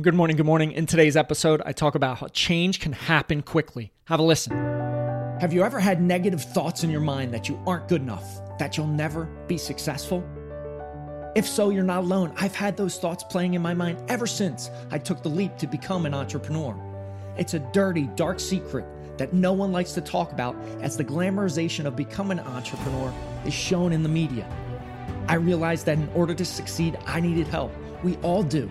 Good morning. Good morning. In today's episode, I talk about how change can happen quickly. Have a listen. Have you ever had negative thoughts in your mind that you aren't good enough, that you'll never be successful? If so, you're not alone. I've had those thoughts playing in my mind ever since I took the leap to become an entrepreneur. It's a dirty, dark secret that no one likes to talk about as the glamorization of becoming an entrepreneur is shown in the media. I realized that in order to succeed, I needed help. We all do.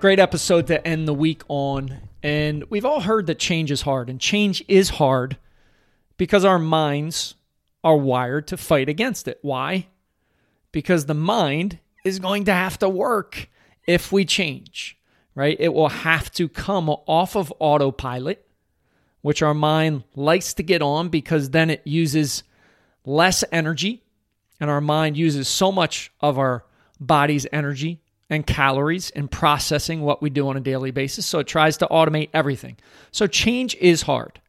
Great episode to end the week on. And we've all heard that change is hard, and change is hard because our minds are wired to fight against it. Why? Because the mind is going to have to work if we change, right? It will have to come off of autopilot, which our mind likes to get on because then it uses less energy, and our mind uses so much of our body's energy and calories and processing what we do on a daily basis. So it tries to automate everything. So change is hard.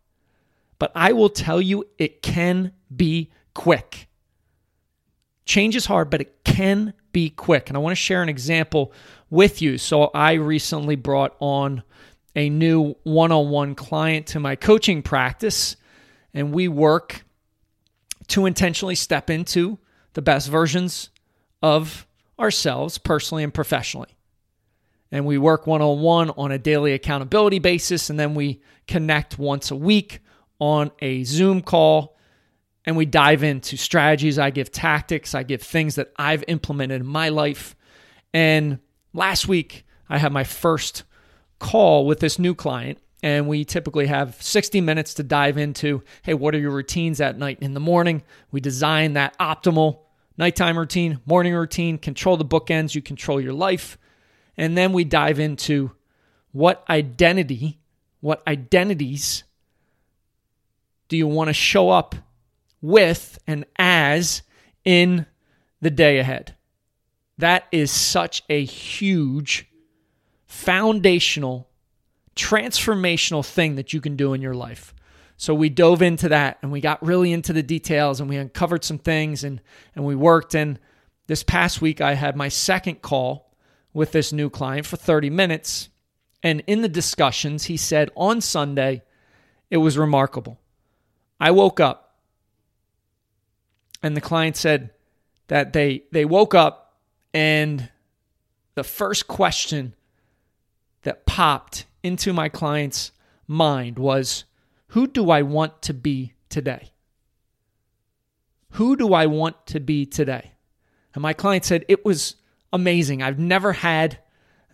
But I will tell you, it can be quick. Change is hard, but it can be quick. And I want to share an example with you. So I recently brought on a new one on one client to my coaching practice, and we work to intentionally step into the best versions of ourselves personally and professionally. And we work one on one on a daily accountability basis, and then we connect once a week on a Zoom call and we dive into strategies. I give tactics, I give things that I've implemented in my life. And last week, I had my first call with this new client, and we typically have 60 minutes to dive into hey, what are your routines at night and in the morning? We design that optimal nighttime routine, morning routine, control the bookends, you control your life. And then we dive into what identity, what identities do you want to show up with and as in the day ahead? That is such a huge, foundational, transformational thing that you can do in your life. So we dove into that and we got really into the details and we uncovered some things and, and we worked. And this past week, I had my second call with this new client for 30 minutes. And in the discussions, he said on Sunday, it was remarkable. I woke up and the client said that they, they woke up and the first question that popped into my client's mind was, who do I want to be today? Who do I want to be today? And my client said, It was amazing. I've never had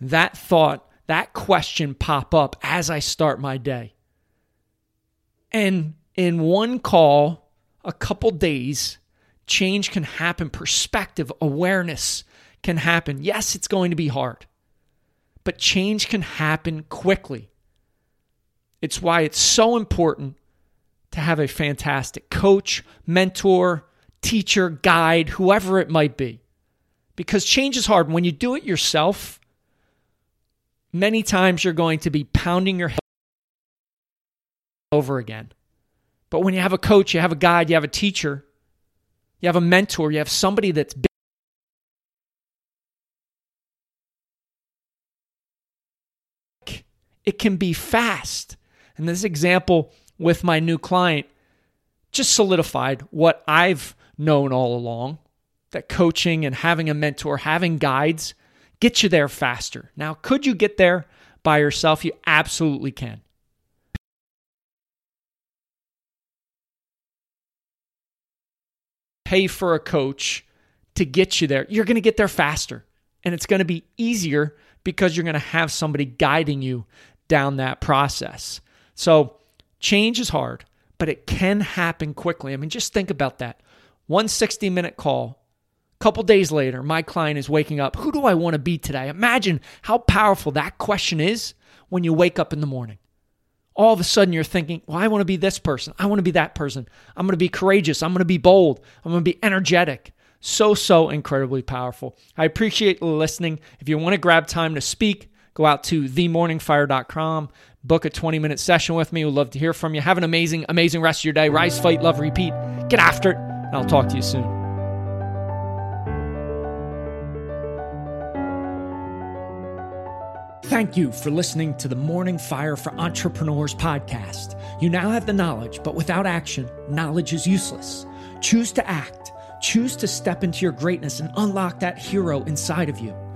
that thought, that question pop up as I start my day. And in one call, a couple days, change can happen, perspective, awareness can happen. Yes, it's going to be hard, but change can happen quickly. It's why it's so important to have a fantastic coach, mentor, teacher, guide, whoever it might be. Because change is hard. When you do it yourself, many times you're going to be pounding your head over again. But when you have a coach, you have a guide, you have a teacher, you have a mentor, you have somebody that's big, it can be fast. And this example with my new client just solidified what I've known all along that coaching and having a mentor, having guides get you there faster. Now, could you get there by yourself? You absolutely can. Pay for a coach to get you there. You're going to get there faster and it's going to be easier because you're going to have somebody guiding you down that process. So change is hard, but it can happen quickly. I mean, just think about that. One 60 minute call. A couple days later, my client is waking up. Who do I want to be today? Imagine how powerful that question is when you wake up in the morning. All of a sudden, you're thinking, well, I want to be this person. I want to be that person. I'm going to be courageous. I'm going to be bold. I'm going to be energetic. So, so incredibly powerful. I appreciate listening. If you want to grab time to speak, go out to themorningfire.com, book a 20 minute session with me. We'd love to hear from you. Have an amazing, amazing rest of your day. Rise, fight, love, repeat. Get after it. And I'll talk to you soon. Thank you for listening to the Morning Fire for Entrepreneurs podcast. You now have the knowledge, but without action, knowledge is useless. Choose to act. Choose to step into your greatness and unlock that hero inside of you.